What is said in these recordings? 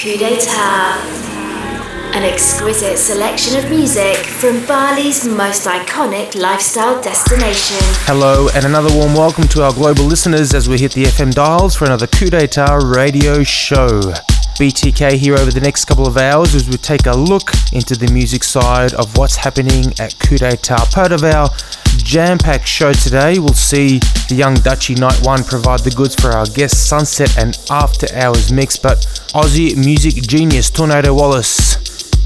KU DE TA. An exquisite selection of music from Bali's most iconic lifestyle destination. Hello, and another warm welcome to our global listeners as we hit the FM dials for another KU DE TA radio show. BTK here over the next couple of hours as we take a look into the music side of what's happening at KU DE TA. Part of our jam packed show today, we'll see the Young Dutchy Night One provide the goods for our guest Sunset and After Hours mix, but Aussie music genius Tornado Wallace,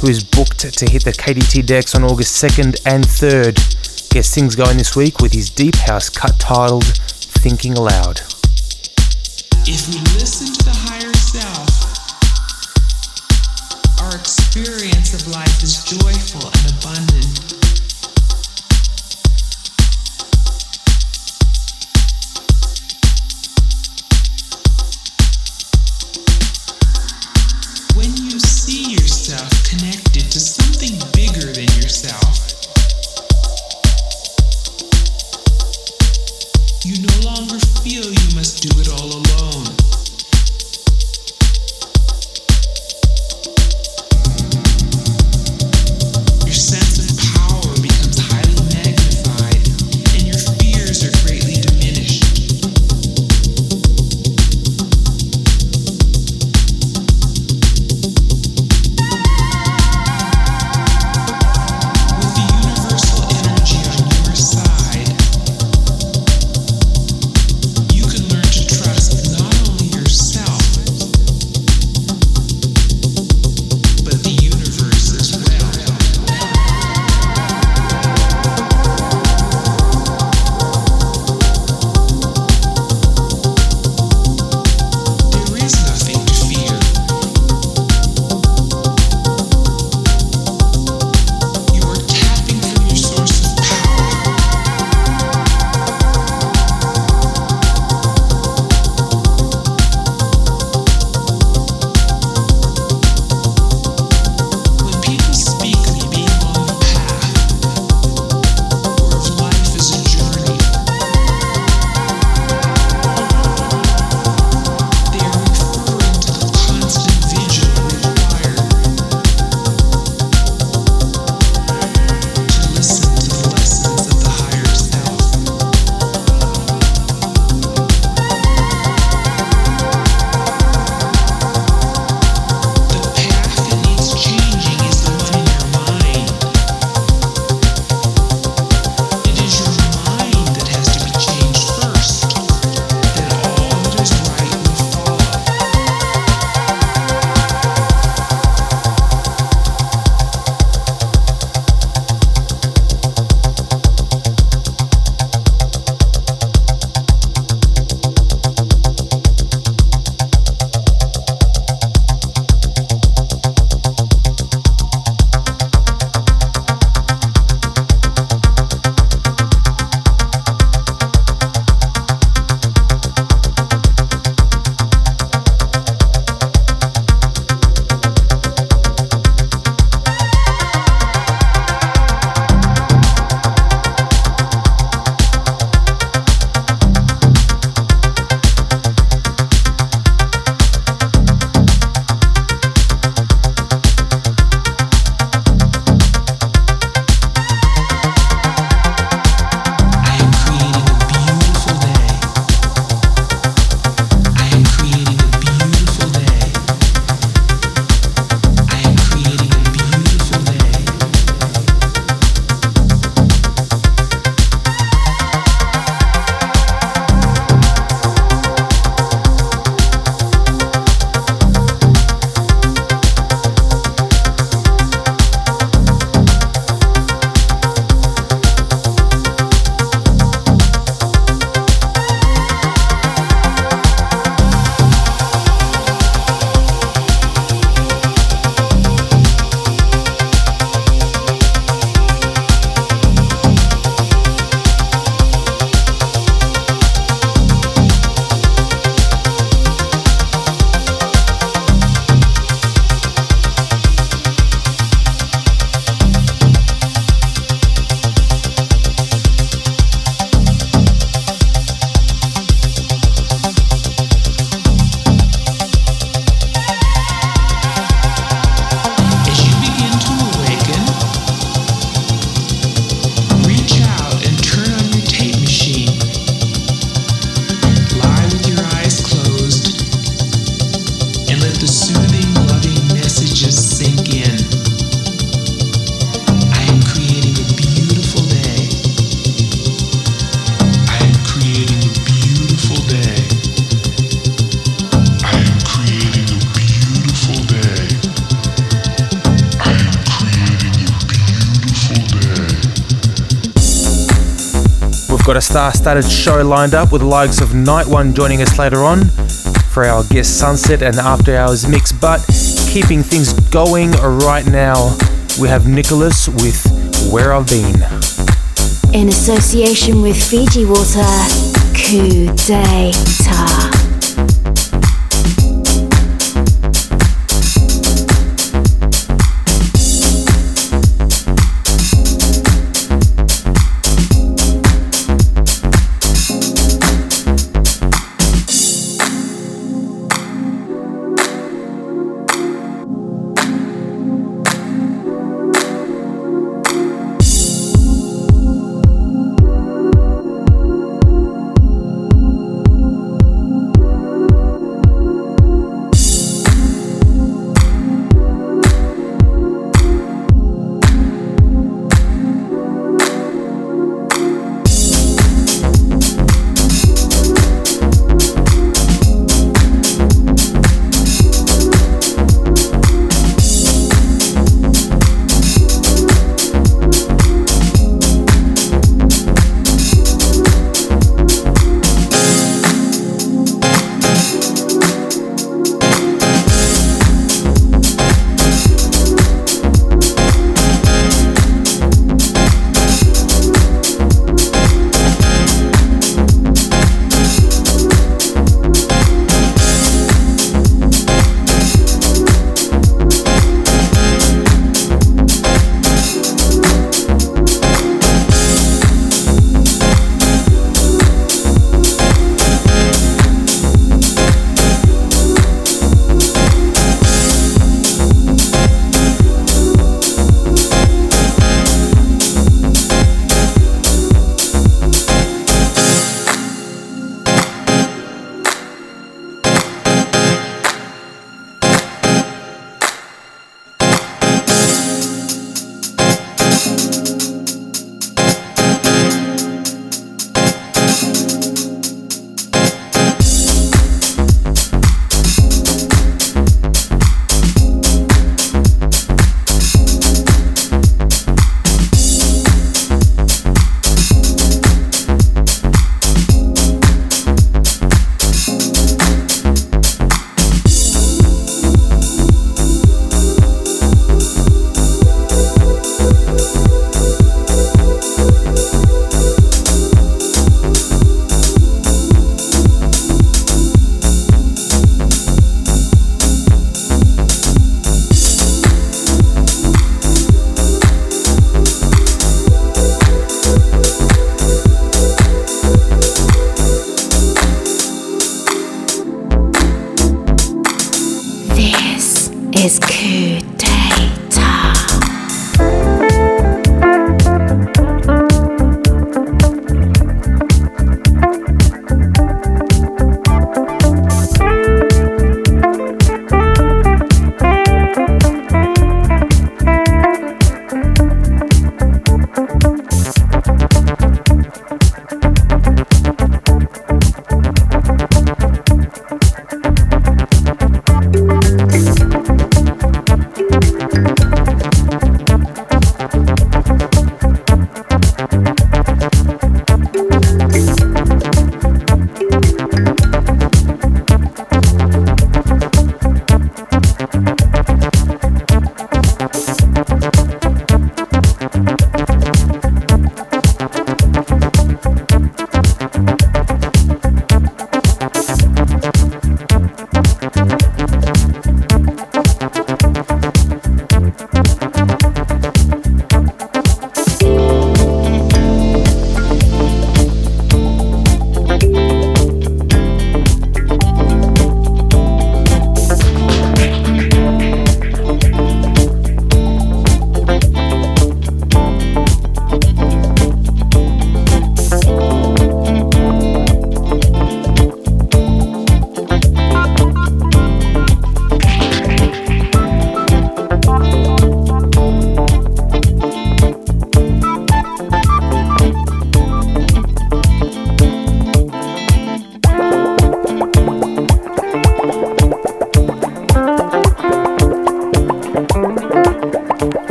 who is booked to hit the KDT decks on August 2nd and 3rd, gets things going this week with his deep house cut titled Thinking Aloud. If we listen to the higher self, our experience of life is joyful and abundant. Got a star-studded show lined up with the likes of Night One joining us later on for our guest Sunset and After Hours mix. But keeping things going right now, we have Nicholas with Where I've Been. In association with Fiji Water, KU DE TA.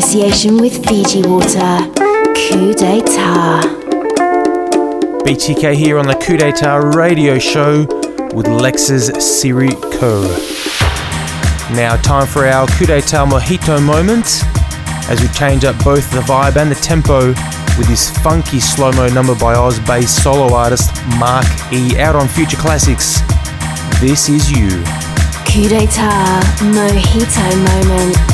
Association with Fiji Water. KU DE TA. BTK here on the KU DE TA radio show with Lexus Siri Co. Now, time for our KU DE TA mojito moment as we change up both the vibe and the tempo with this funky slow mo number by Oz based solo artist Mark E. out on Future Classics. This is you. KU DE TA mojito moment.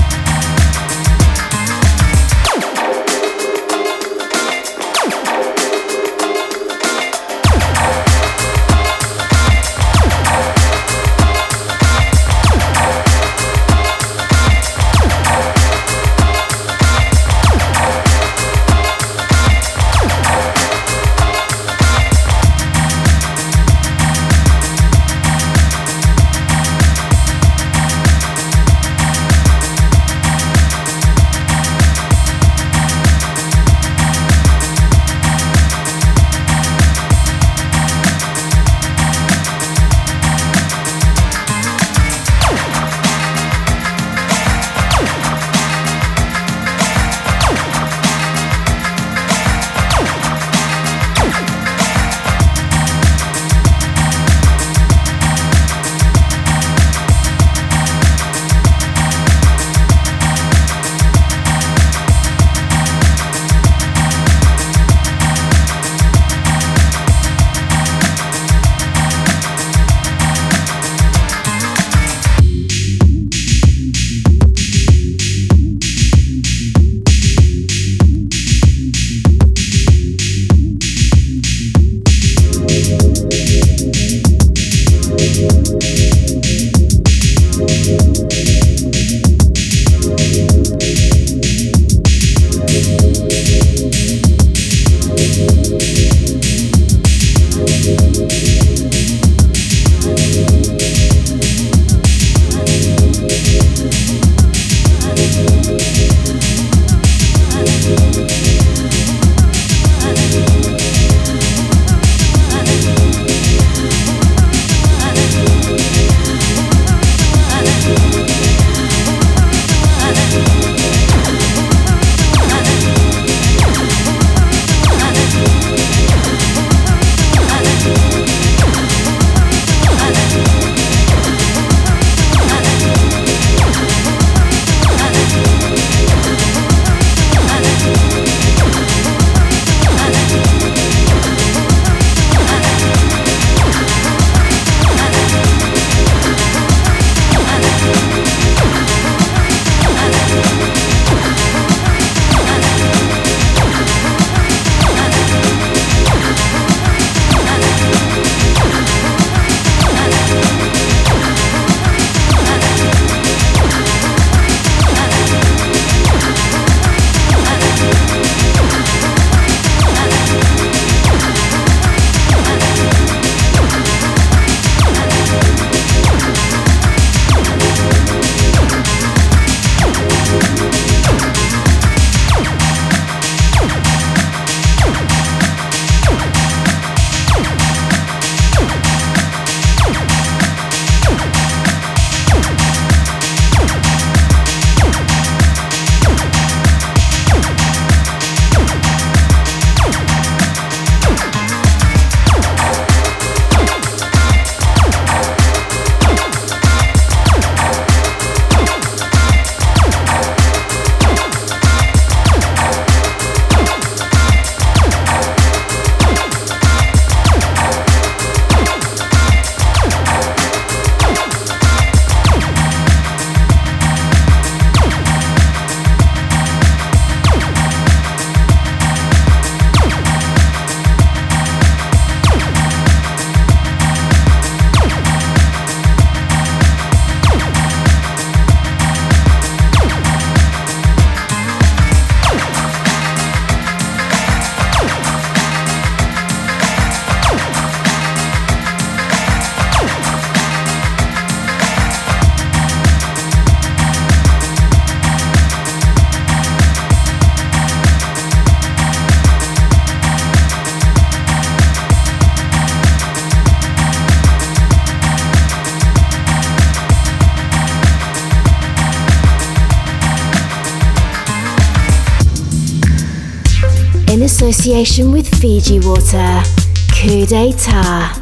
Association with Fiji Water. KU DE TA.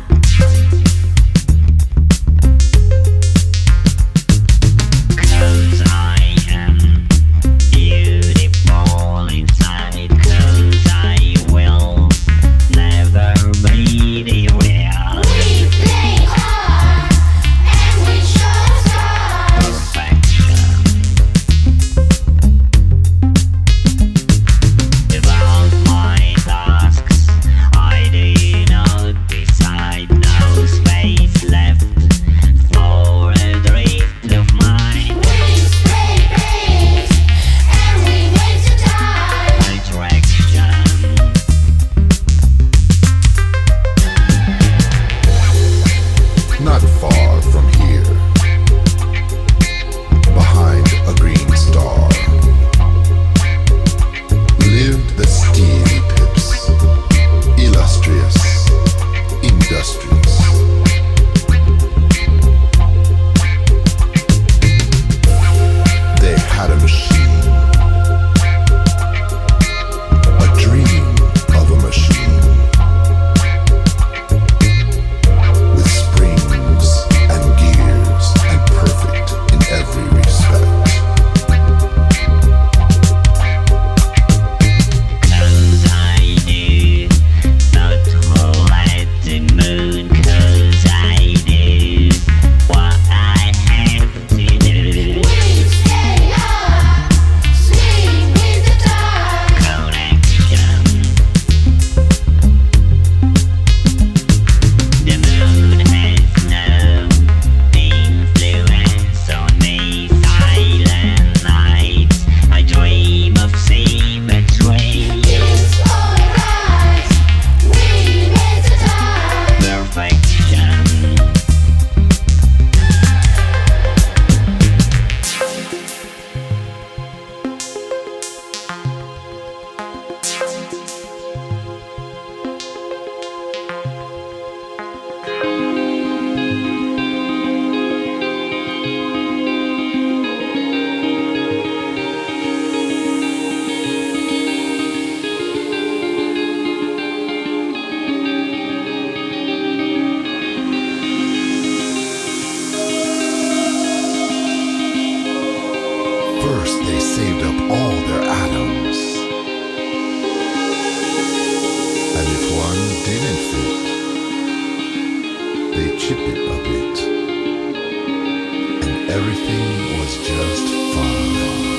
They chipped it a bit, and everything was just fine.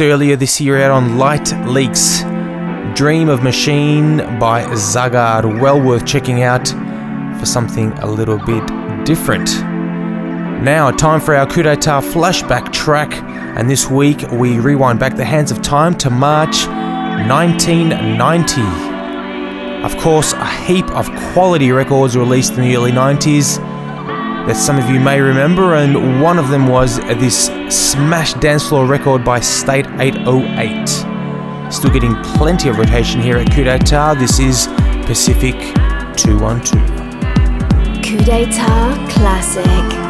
Earlier this year out on Light Leaks. Dream of Machine by Zagar. Well worth checking out for something a little bit different. Now, time for our KU DE TA flashback track, and this week we rewind back the hands of time to March 1990. Of course, a heap of quality records released in the early 90s that some of you may remember, and one of them was this smash dance floor record by State 808. Still getting plenty of rotation here at KU DE TA. This is Pacific 212. KU DE TA Classic.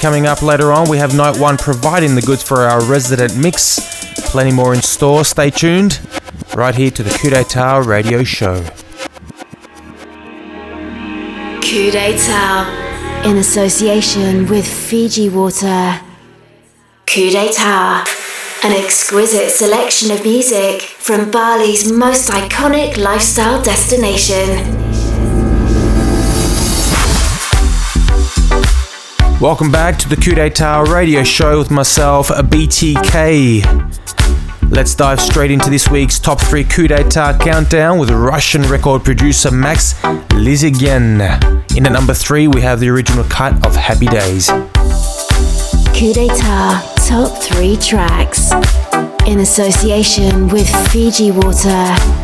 Coming up later on, we have Night One providing the goods for our resident mix. Plenty more in store. Stay tuned. Right here to the KU DE TA radio show. KU DE TA in association with Fiji Water. KU DE TA, an exquisite selection of music from Bali's most iconic lifestyle destination. Welcome back to the KU DE TA radio show with myself, BTK. Let's dive straight into this week's top three KU DE TA countdown with Russian record producer Max Lizigin. In at number three, we have the original cut of Happy Days. KU DE TA top three tracks in association with Fiji Water.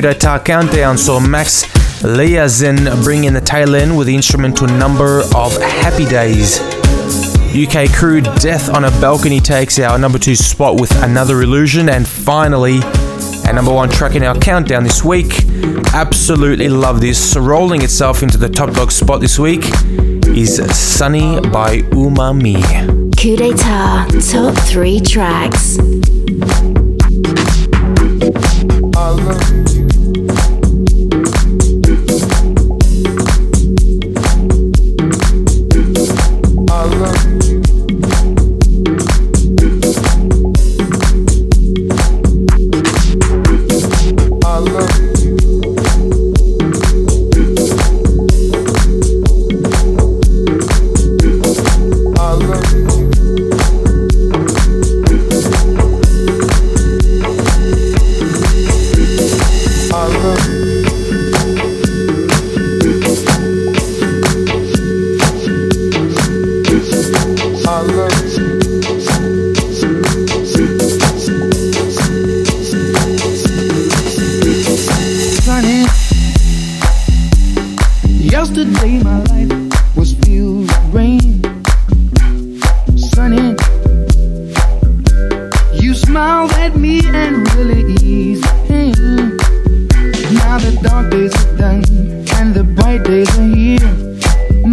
D'etat countdown saw Max Liazin bring in the tail end with the instrumental number of Happy Days. UK crew Death on a Balcony takes our number two spot with Another Illusion, and finally, and number one track in our countdown this week. Absolutely love this. Rolling itself into the top dog spot this week is Sunny by Umami. KU DE TA, top three tracks. smiled at me and really eased in. Now the dark days are done and the bright days are here.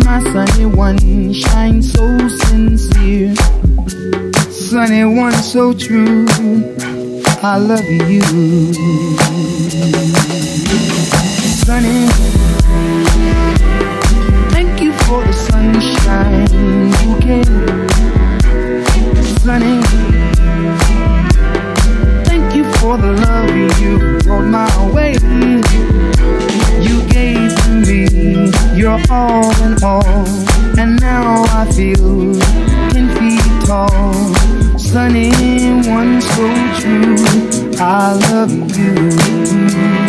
My sunny one shines so sincere. Sunny one so true. I love you. Sunny. Thank you for the sunshine you gave. Sunny for the love you brought my way. You gave to me your all in all, and now I feel ten feet tall. Sunny one so true, I love you.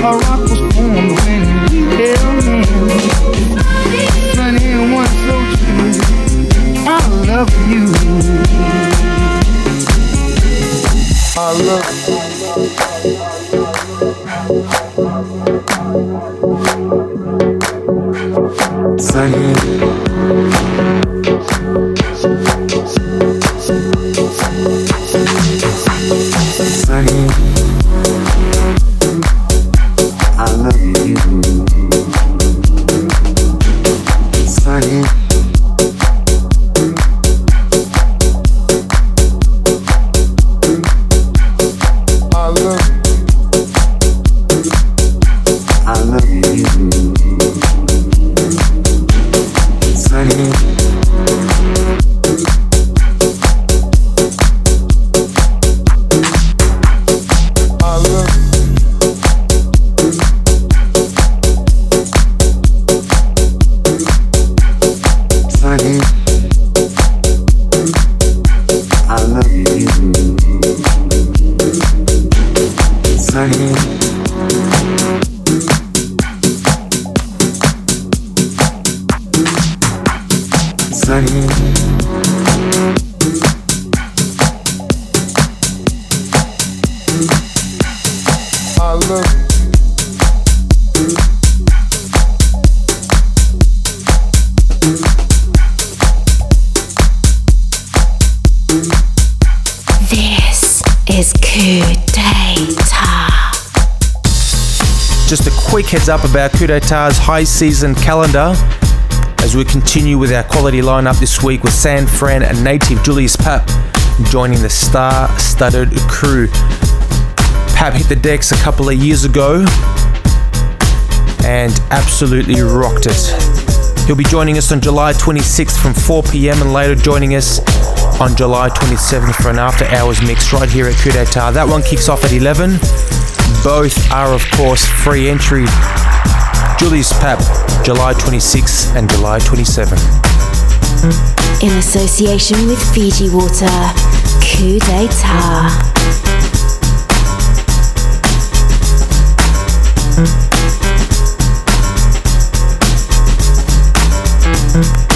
around. Up about KU DE TA's high season calendar as we continue with our quality lineup this week with San Fran and native Julius Papp joining the star studded crew. Papp hit the decks a couple of years ago and absolutely rocked it. He'll be joining us on July 26th from 4 pm and later joining us on July 27th for an after hours mix right here at KU DE TA. That one kicks off at 11 both are, of course, free entry. Julius Papp, July 26 and July 27. In association with Fiji Water, KU DE TA. association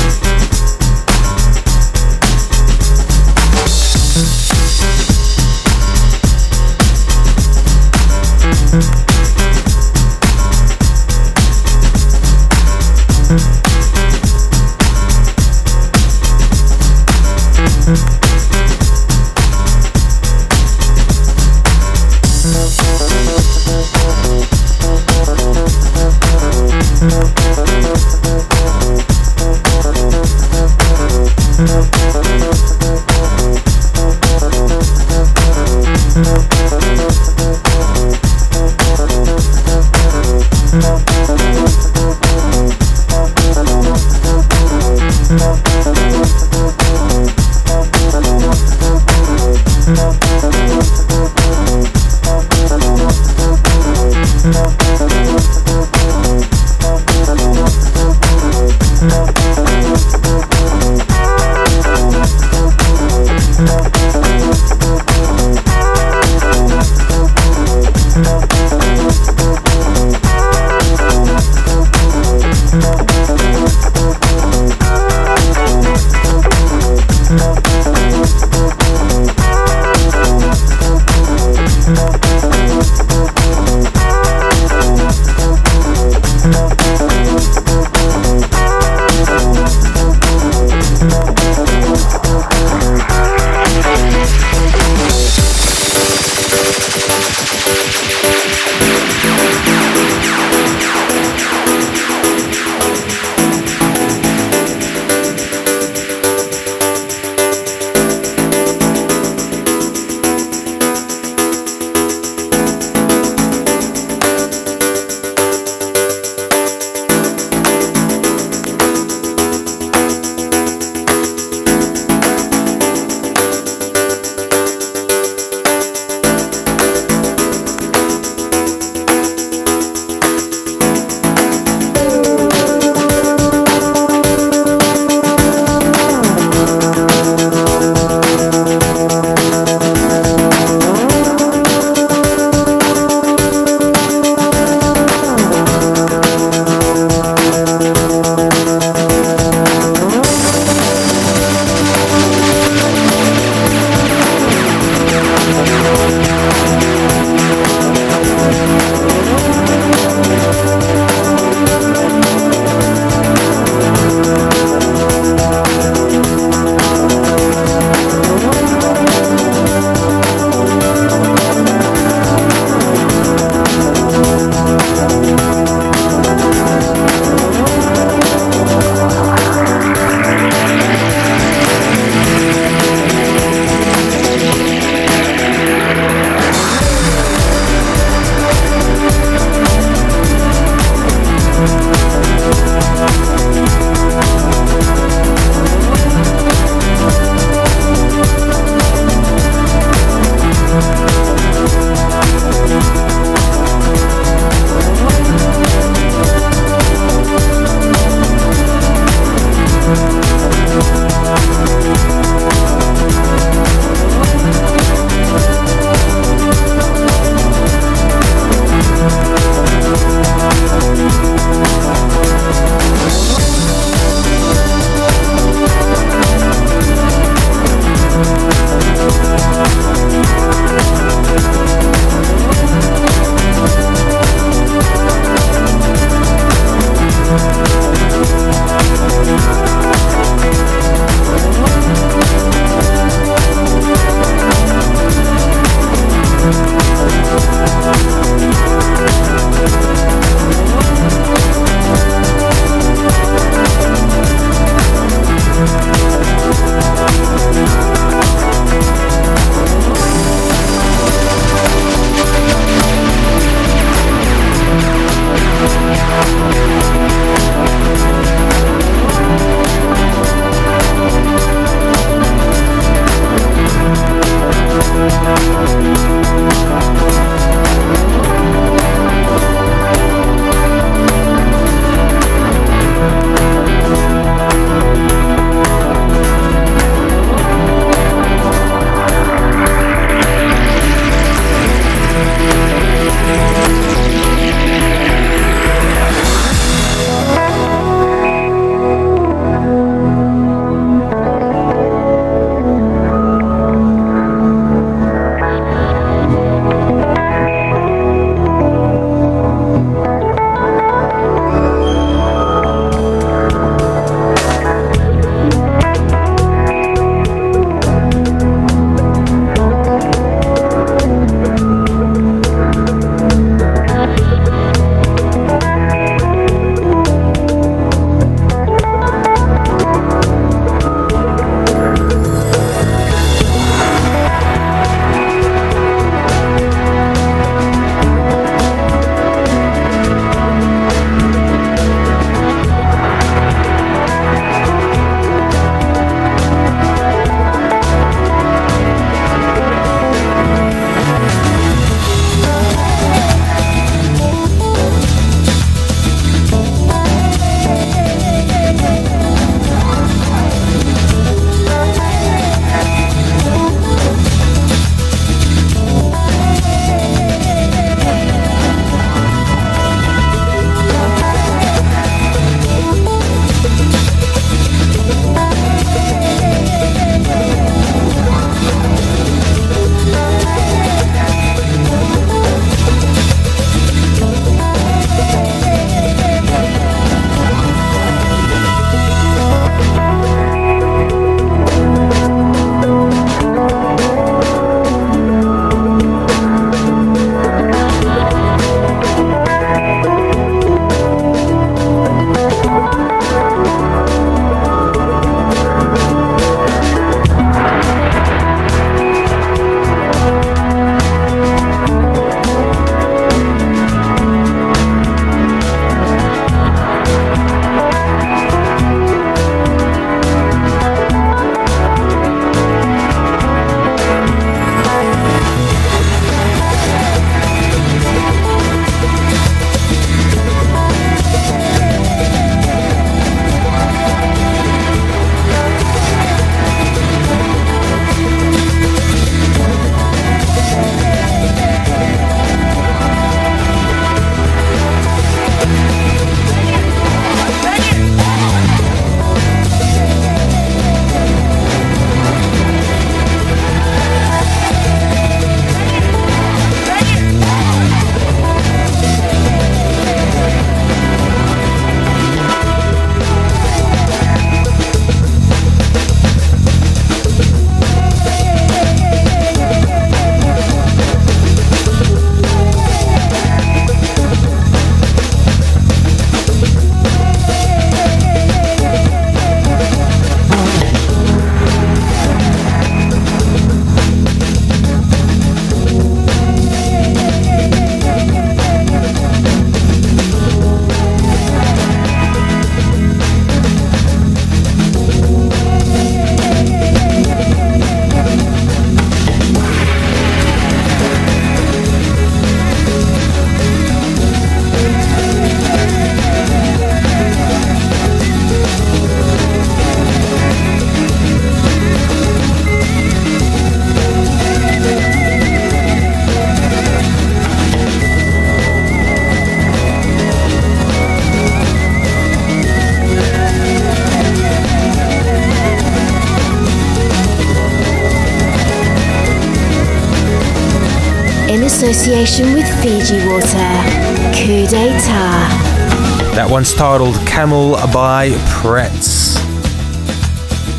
Water. KU DE TA. That one's titled Camel by Pretz.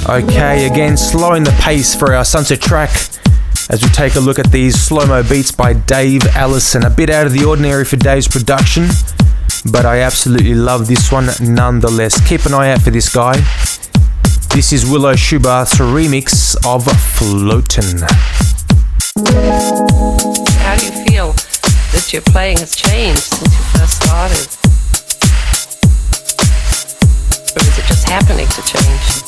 Okay, again, slowing the pace for our sunset track as we take a look at these slow mo beats by Dave Allison. A bit out of the ordinary for Dave's production, but I absolutely love this one nonetheless. Keep an eye out for this guy. This is Willow Schubarth's remix of Floatin'. Your playing has changed since you first started? Or is it just happening to change?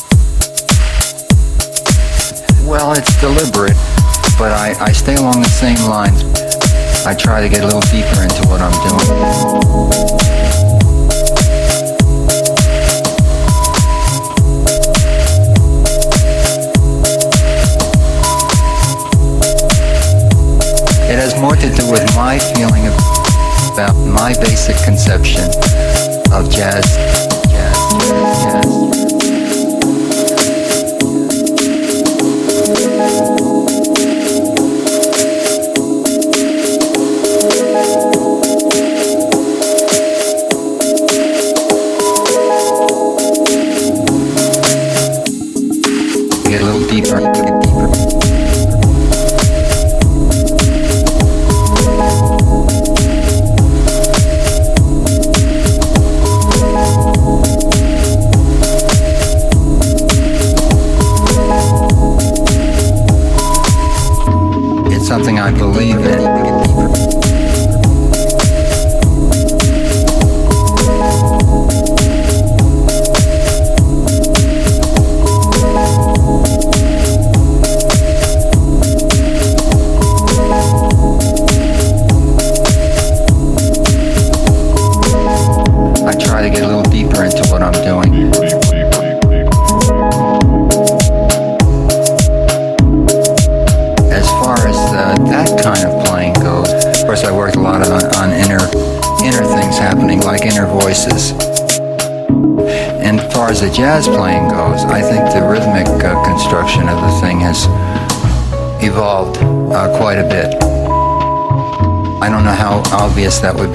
Well, it's deliberate, but I, I stay along the same lines. I try to get a little deeper into what I'm doing. About my basic conception of jazz.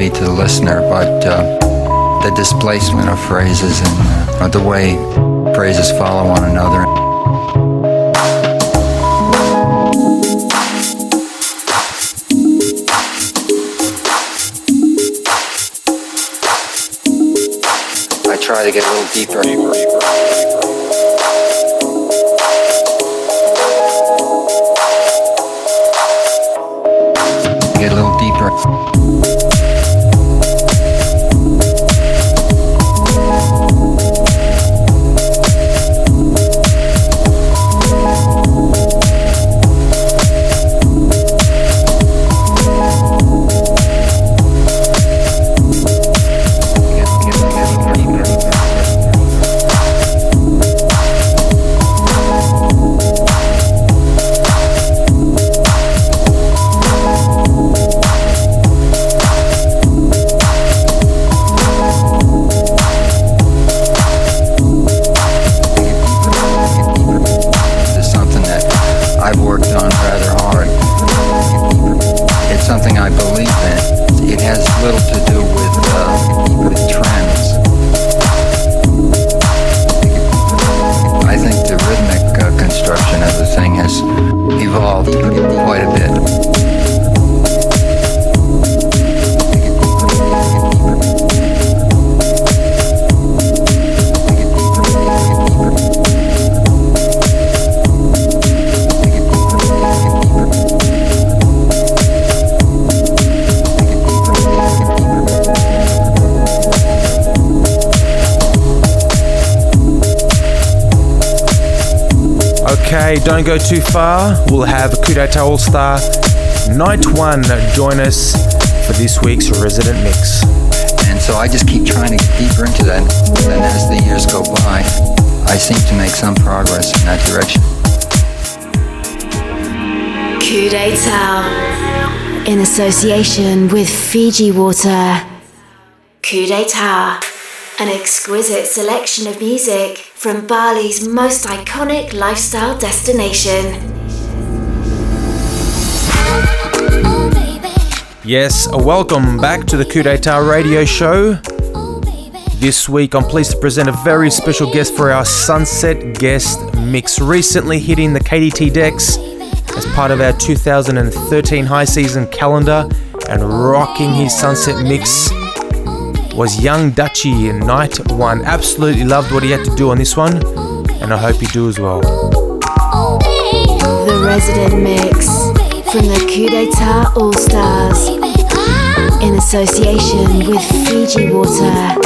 Be to the listener, but uh, the displacement of phrases and uh, the way phrases follow one another. I try to get a little deeper. Don't go too far. We'll have KU DE TA All Star Night 1 join us for this week's resident mix. And so I just keep trying to get deeper into that. And as the years go by, I seem to make some progress in that direction. Coup d'etat. In association with Fiji Water. KU DE TA. An exquisite selection of music from Bali's most iconic lifestyle destination. Yes, welcome back to the KU DE TA radio show. This week, I'm pleased to present a very special guest for our Sunset Guest Mix, recently hitting the KDT decks as part of our 2013 high season calendar and rocking his Sunset Mix was Young Dutchy in Night One. Absolutely loved what he had to do on this one, and I hope you do as well. The resident mix from the KU DE TA All Stars in association with Fiji Water.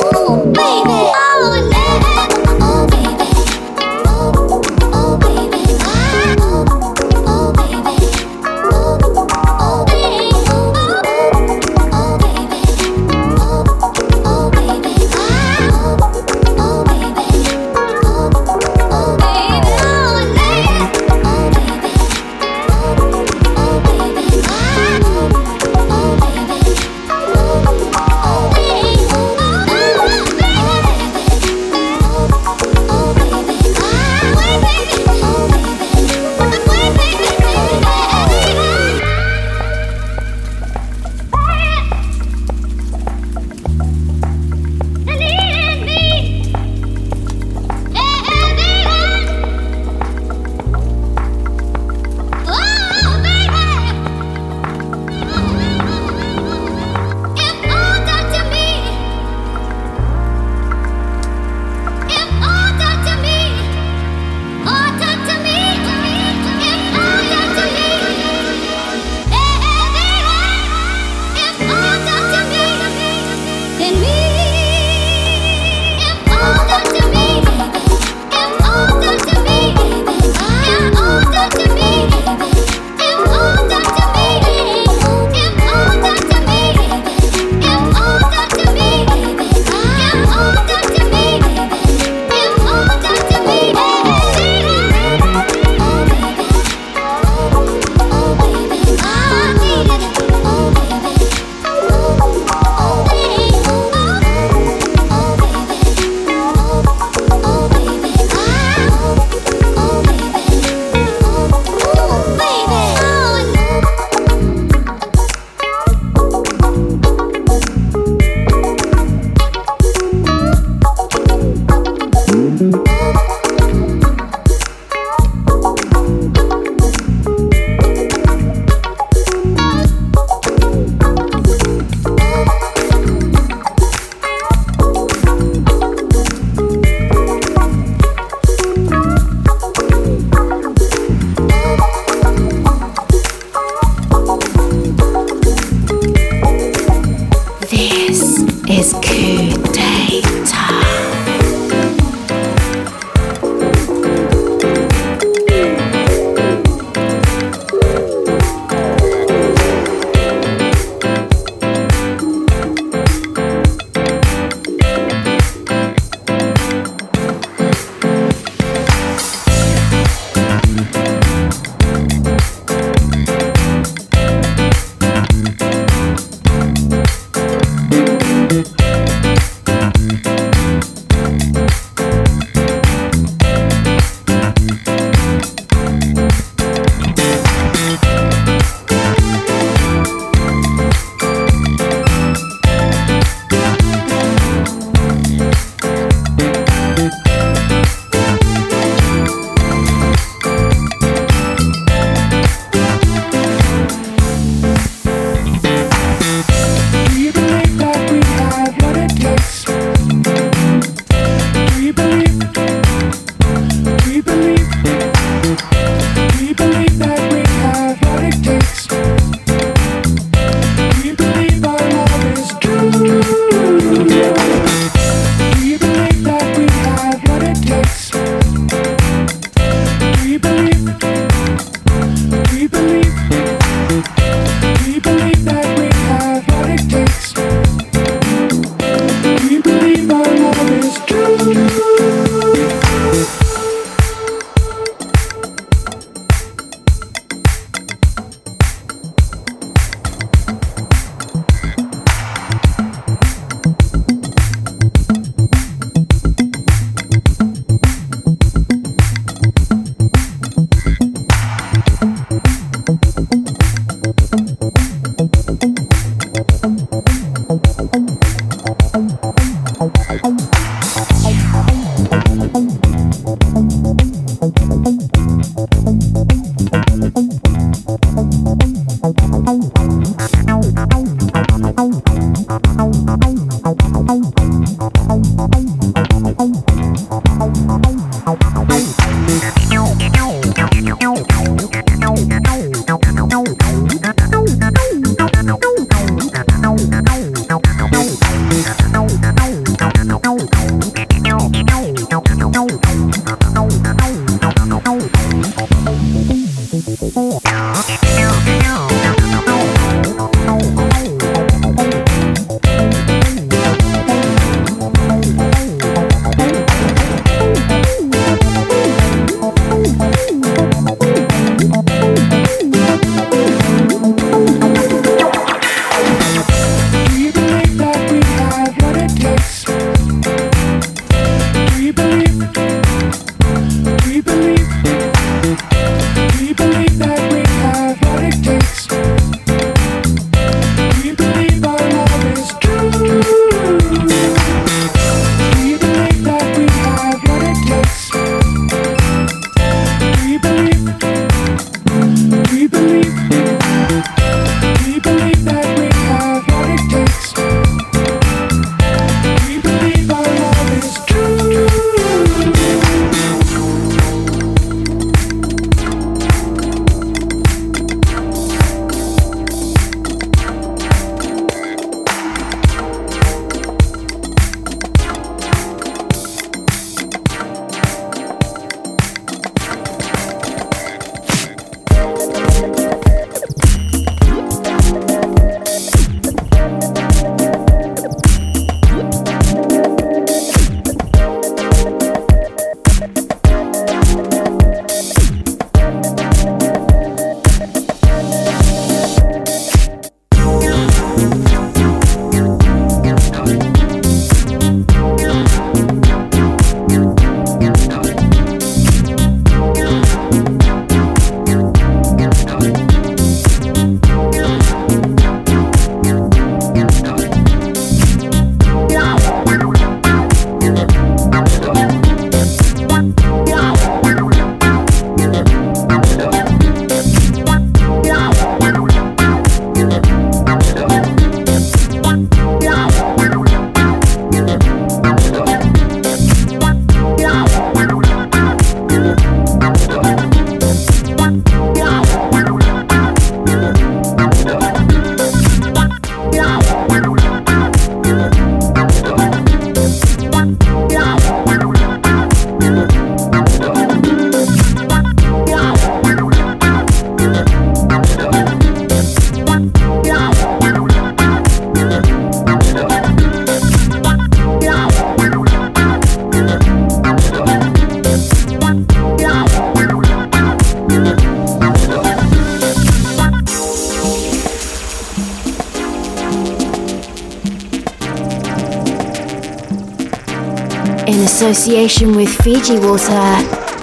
Association with Fiji Water,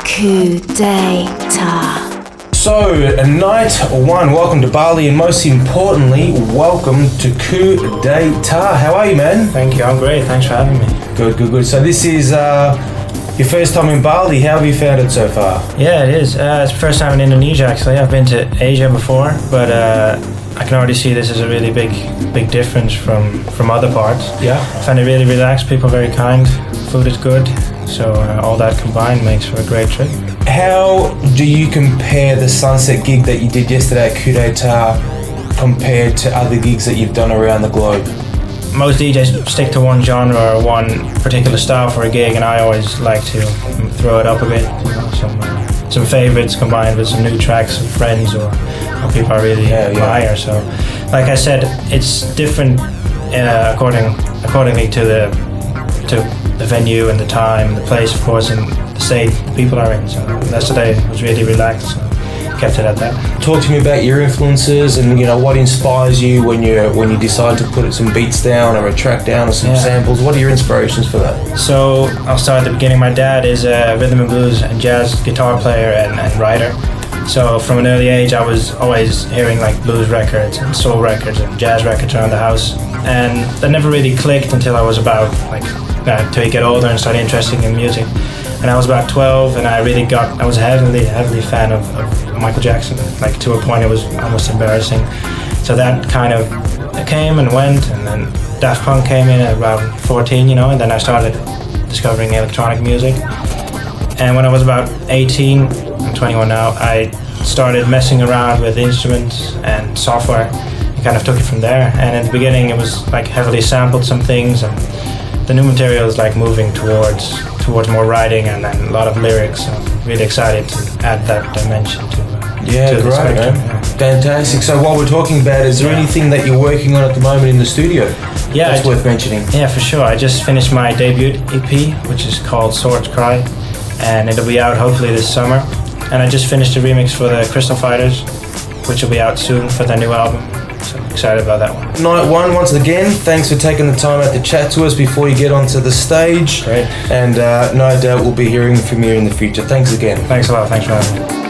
Coup d'etat. So, night one, welcome to Bali, and most importantly, welcome to KU DE TA. How are you, man? Thank you, I'm great. Thanks for having me. Good, good, good. So, this is uh, your first time in Bali. How have you found it so far? Yeah, it is. Uh, it's the first time in Indonesia, actually. I've been to Asia before, but uh, I can already see this is a really big, big difference from, from other parts. Yeah. I find it really relaxed, people are very kind, food is good, so uh, all that combined makes for a great trip. How do you compare the sunset gig that you did yesterday at KU DE TA compared to other gigs that you've done around the globe? Most DJs stick to one genre or one particular style for a gig, and I always like to throw it up a bit. You know, some uh, some favorites combined with some new tracks of friends or, or people I really Yeah, yeah. admire. So, like I said, it's different uh, according accordingly to the venue and the time and the place, of course, and the state the people are in. So yesterday was really relaxed. So kept it at that. Talk to me about your influences and you know what inspires you when you when you decide to put some beats down or a track down or some Yeah. samples. What are your inspirations for that? So I'll start at the beginning. My dad is a rhythm and blues and jazz guitar player and, and writer. So from an early age, I was always hearing like blues records and soul records and jazz records around the house, and that never really clicked until I was about like until you get older and start interested in music. And I was about 12, and I really got I was a heavily heavily fan of, of Michael Jackson, like to a point it was almost embarrassing. So that kind of came and went, and then Daft Punk came in at around 14, you know, and then I started discovering electronic music. And when I was about 18, I'm 21 now, I started messing around with instruments and software and kind of took it from there. And in the beginning, it was like heavily sampled some things, and the new material is like moving towards towards more writing and then a lot of lyrics. So I'm really excited to add that dimension to. uh, Yeah, to the great, man. yeah. Fantastic. So while we're talking about, is there Yeah. anything that you're working on at the moment in the studio? Yeah, that's I- worth mentioning. Yeah, for sure. I just finished my debut EP, which is called Swords Cry, and it'll be out hopefully this summer. And I just finished a remix for the Crystal Fighters, which will be out soon for their new album. So excited about that one. Night one, once again, thanks for taking the time out to chat to us before you get onto the stage. Great. And uh, no doubt we'll be hearing from you in the future. Thanks again. Thanks a lot. Thanks for having me.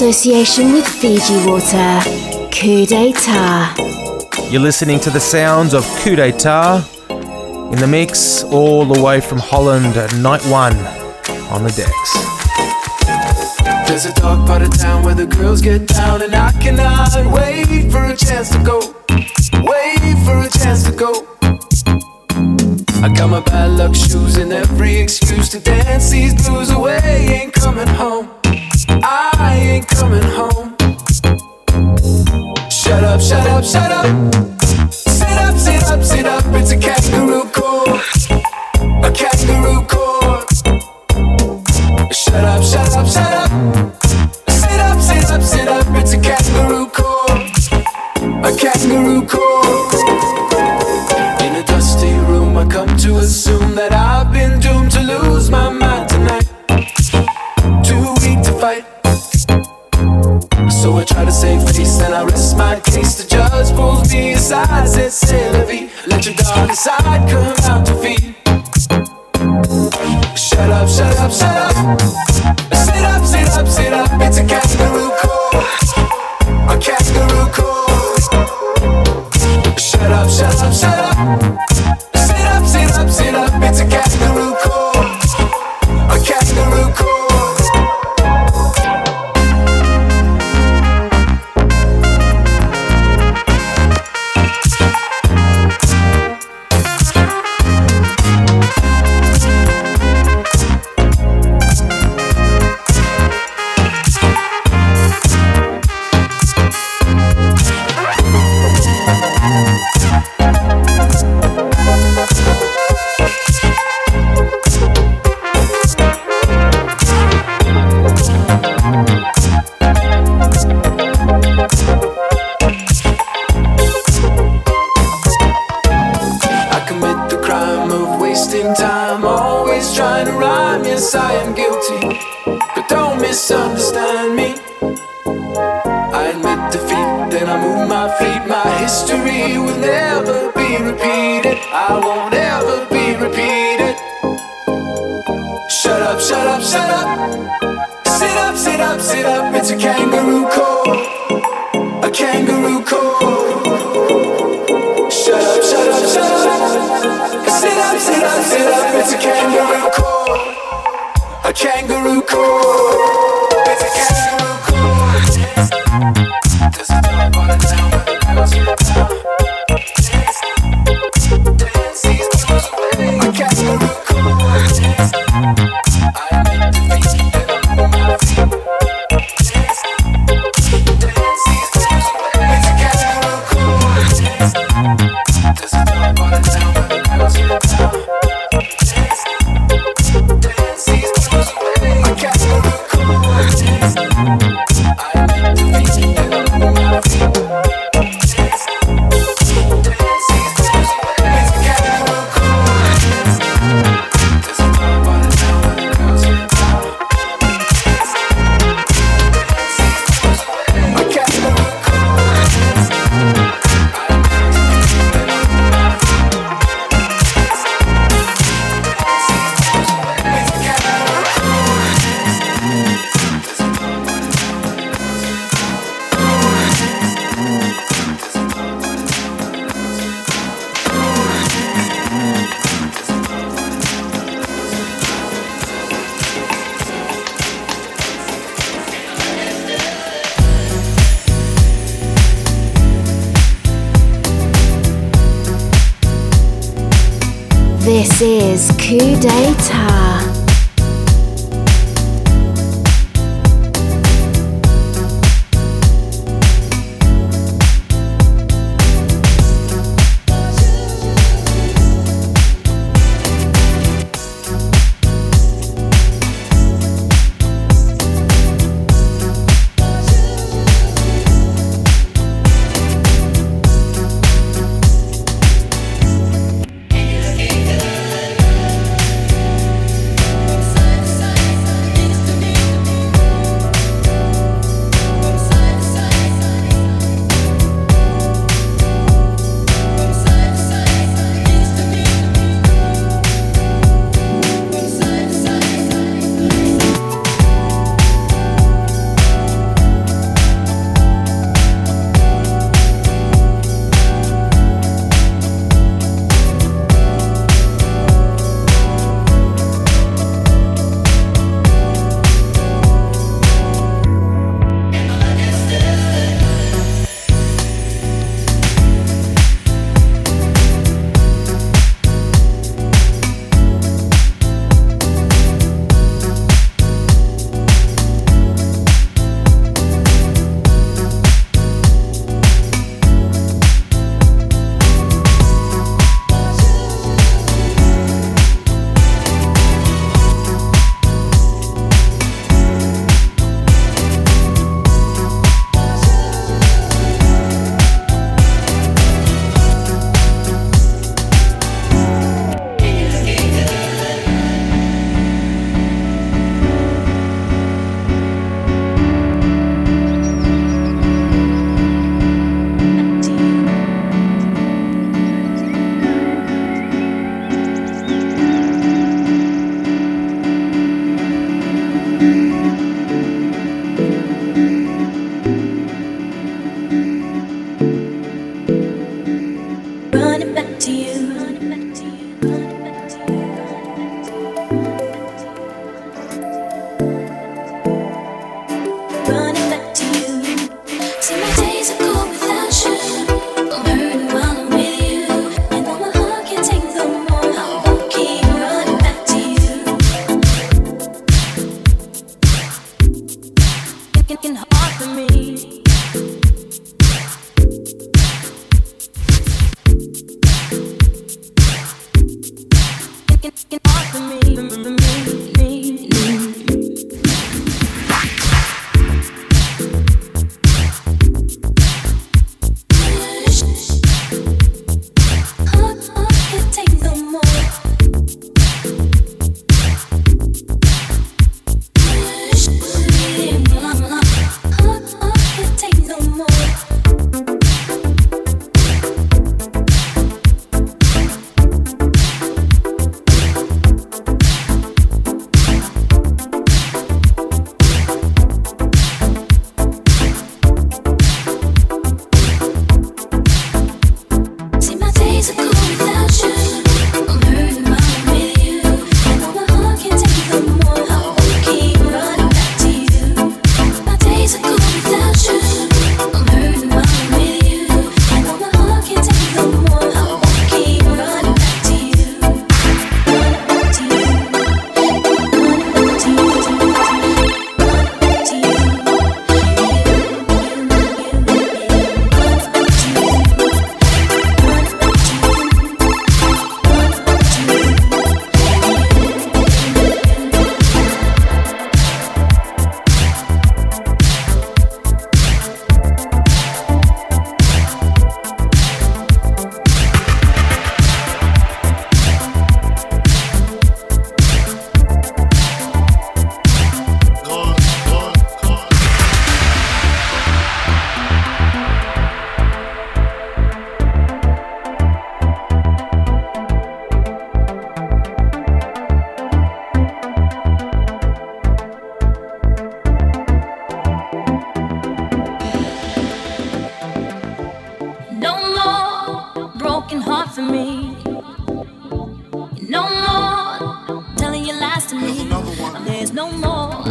Association with Fiji Water, KU DE TA. You're listening to the sounds of KU DE TA in the mix all the way from Holland at night one on the decks. There's a dark part of town where the girls get down, and I cannot wait for a chance to go. Wait for a chance to go. I got my bad luck shoes and every excuse to dance these blues away. Ain't coming home. Ain't coming home. Shut up, shut up, shut up. Sit up, sit up, sit up. It's a kangaroo court. A kangaroo court. Shut up, shut up, shut up. Sit up, sit up, sit up. It's a kangaroo court. A kangaroo court. Aside, says, "C'est la vie. Let your dark side come out to feed." Shut up, shut up, shut up, repeated. I won't ever be repeated. Shut up, shut up, shut up. Sit up, sit up, sit up. It's a kangaroo call, A kangaroo call. Shut up, shut up, shut up. Sit up, sit up, sit up. It's a kangaroo call, A kangaroo call.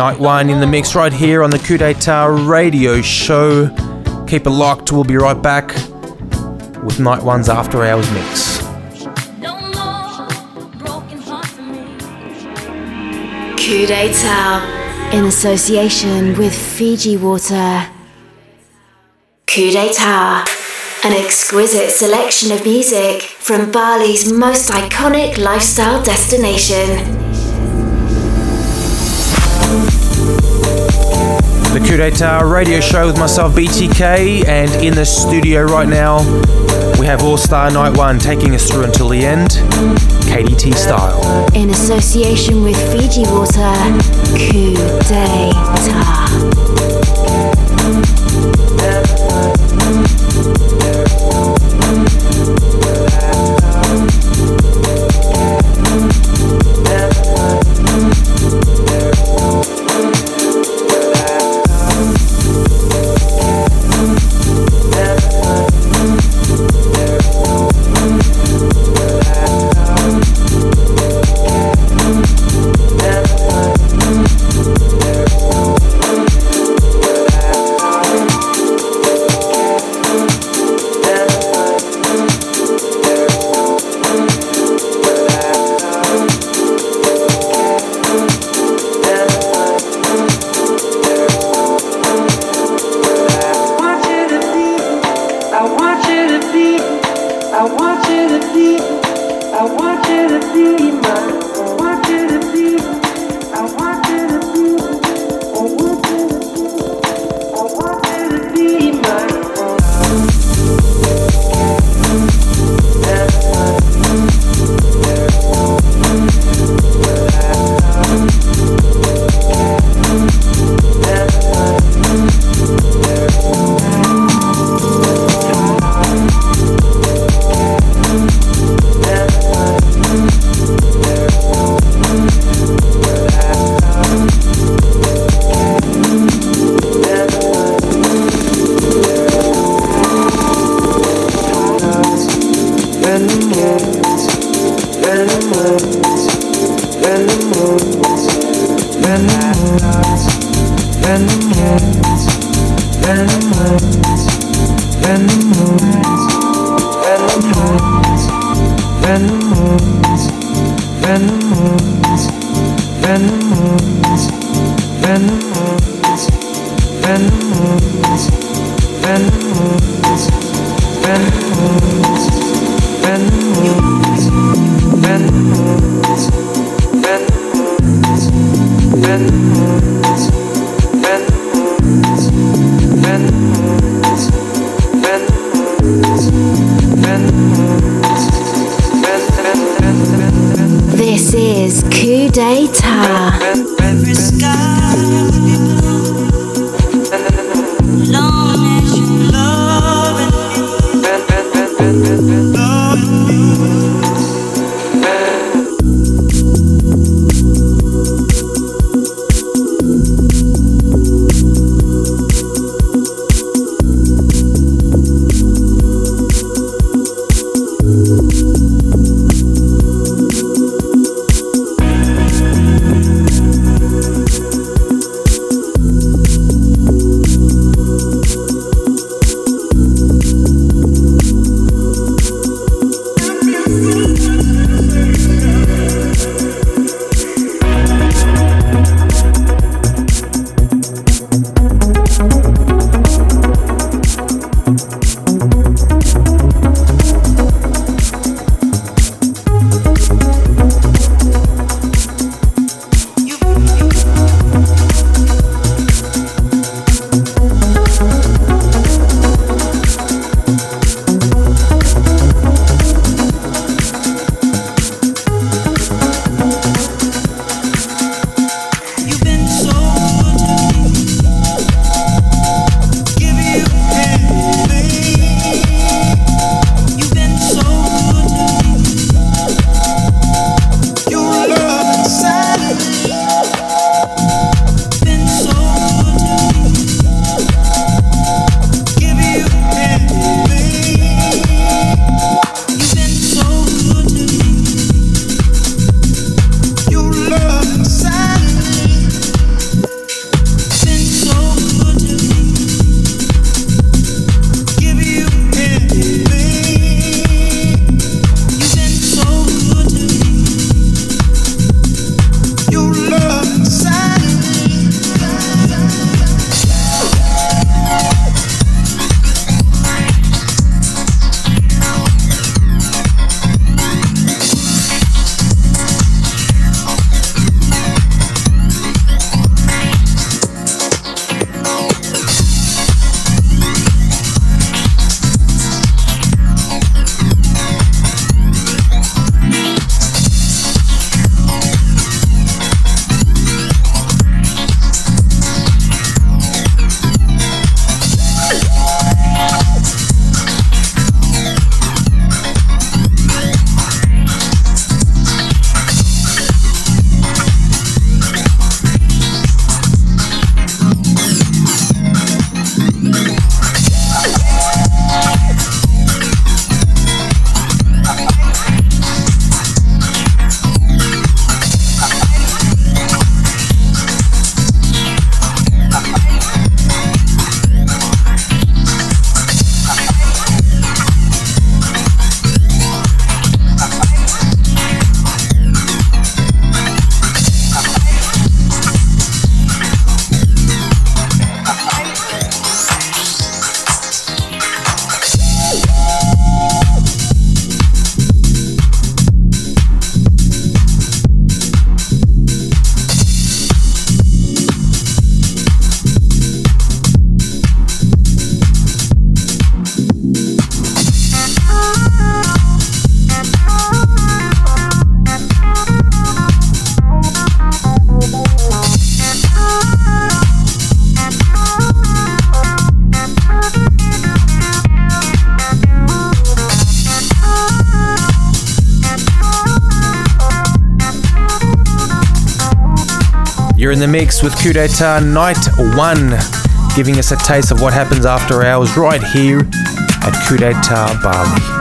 Night one in the mix right here on the KU DE TA radio show. Keep it locked, we'll be right back with Night one's after hours mix. No more broken heart for me. Coup d'etat in association with Fiji Water. KU DE TA, an exquisite selection of music from Bali's most iconic lifestyle destination. The KU DE TA radio show with myself, BTK, and in the studio right now, we have All Star Night One taking us through until the end, KDT style. In association with Fiji Water, Coup d'etat. Mix with KU DE TA Night 1, giving us a taste of what happens after hours right here at KU DE TA Bali.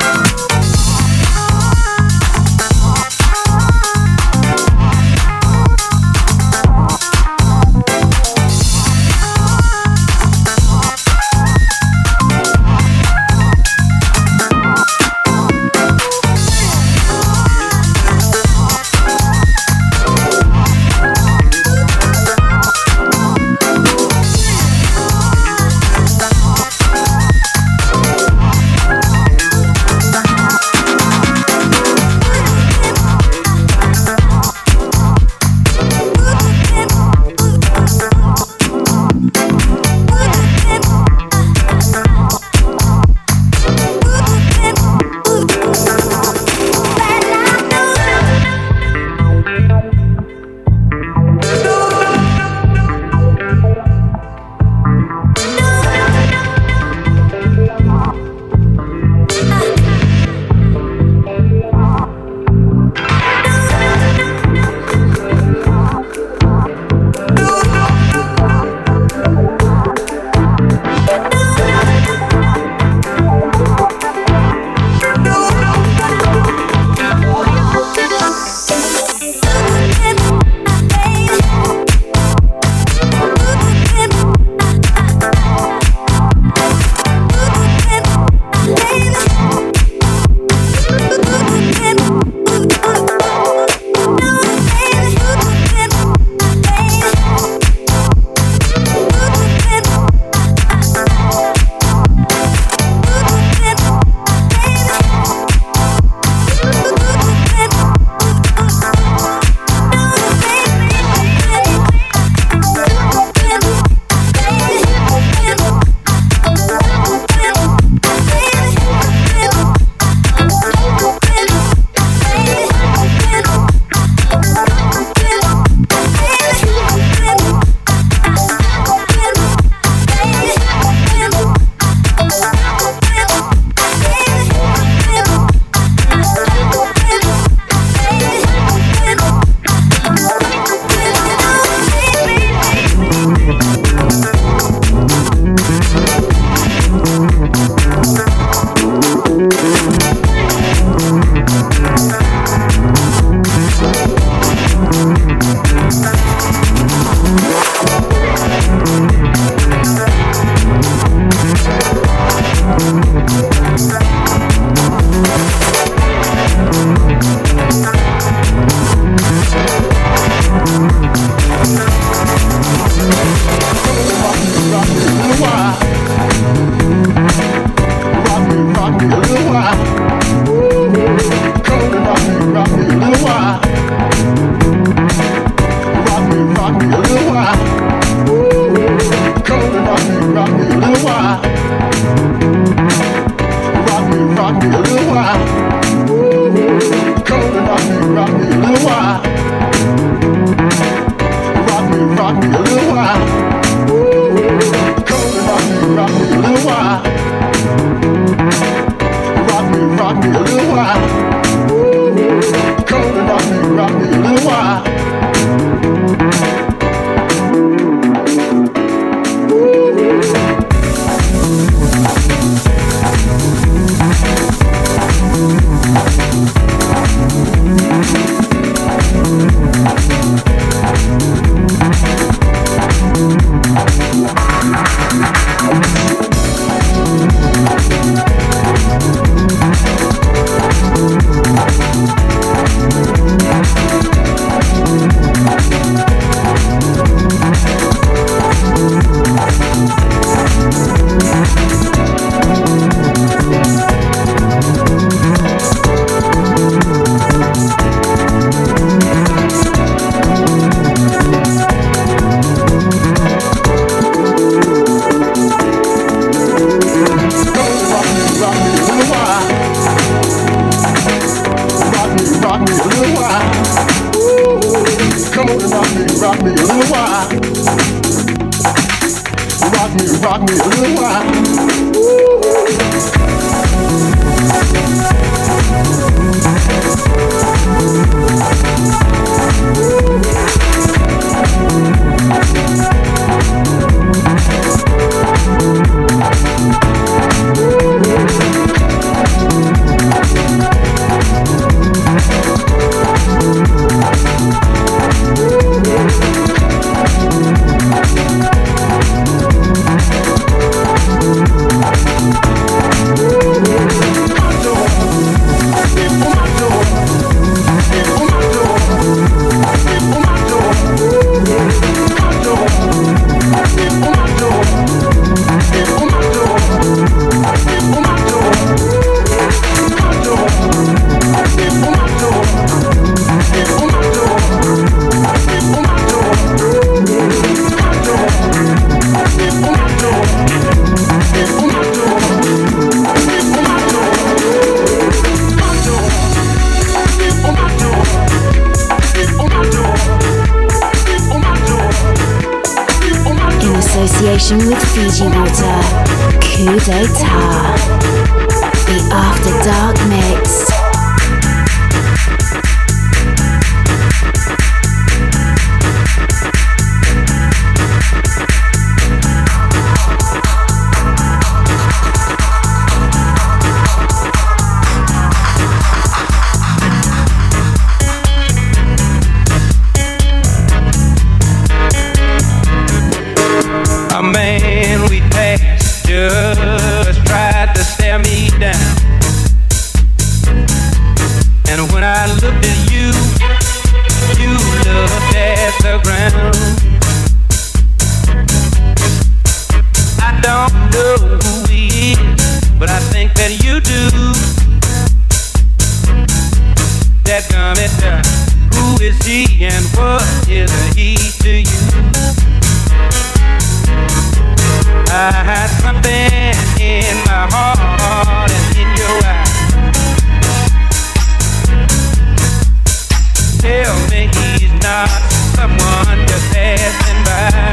someone just passing by.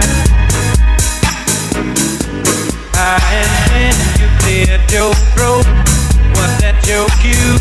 I you your. Was that your cue?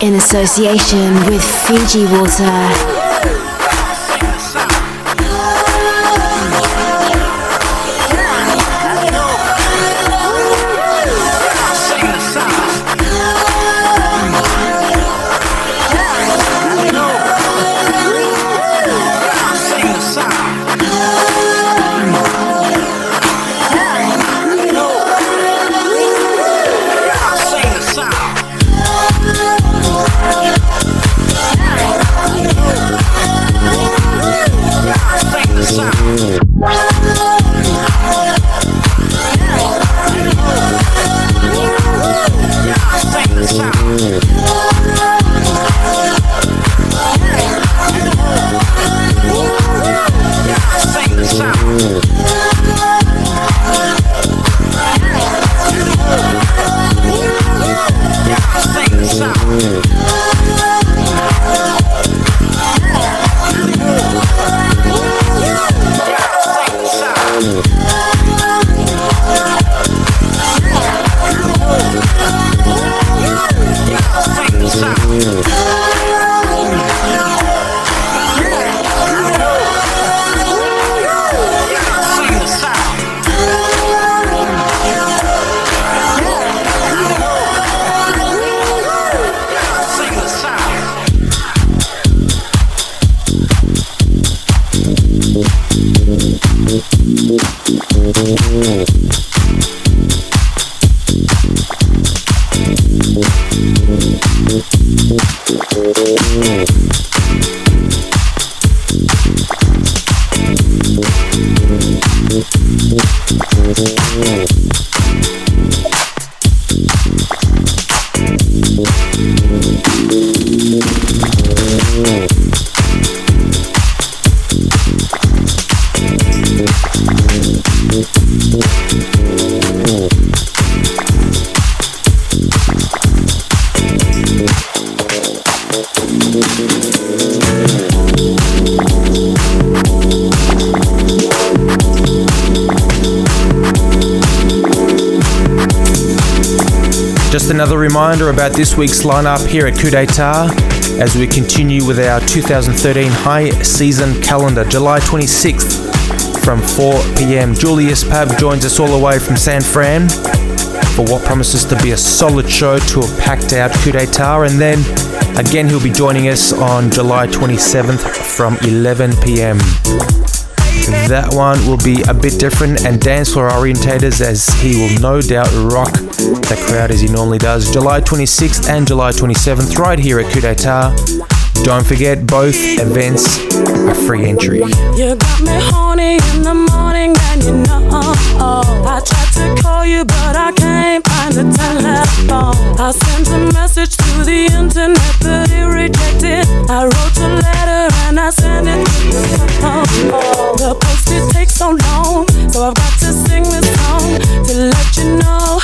In association with Fiji Water. This week's lineup here at KU DE TA as we continue with our 2013 high season calendar. July 26th from 4 pm. Julius Papp joins us all the way from San Fran for what promises to be a solid show to a packed out KU DE TA. And then again, he'll be joining us on July 27th from 11 pm. That one will be a bit different and dance floor orientated as he will no doubt rock the crowd as he normally does. July 26th and July 27th, right here at KU DE TA. Don't forget, both events are free entry. You got me horny in the morning, and you know I tried to call you, but I find the telephone. I sent a message to the internet, but it rejected. I wrote a letter and I sent it to the phone. The post it takes so long, so I've got to sing this song to let you know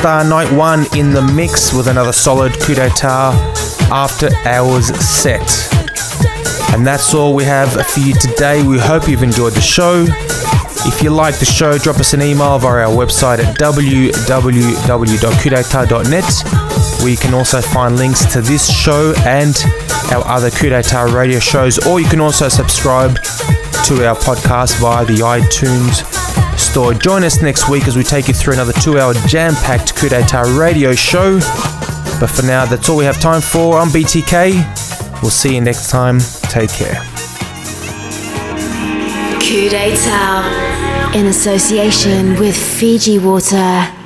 Star Night 1 in the mix with another solid KU DE TA after hours set. And that's all we have for you today. We hope you've enjoyed the show. If you like the show, drop us an email via our website at www.kudeta.net, where you can also find links to this show and our other KU DE TA radio shows, or you can also subscribe to our podcast via the iTunes store. Join us next week as we take you through another two hour jam packed KU DE TA radio show. But for now, that's all we have time for. I'm BTK. We'll see you next time. Take care. Coup d'etat in association with Fiji Water.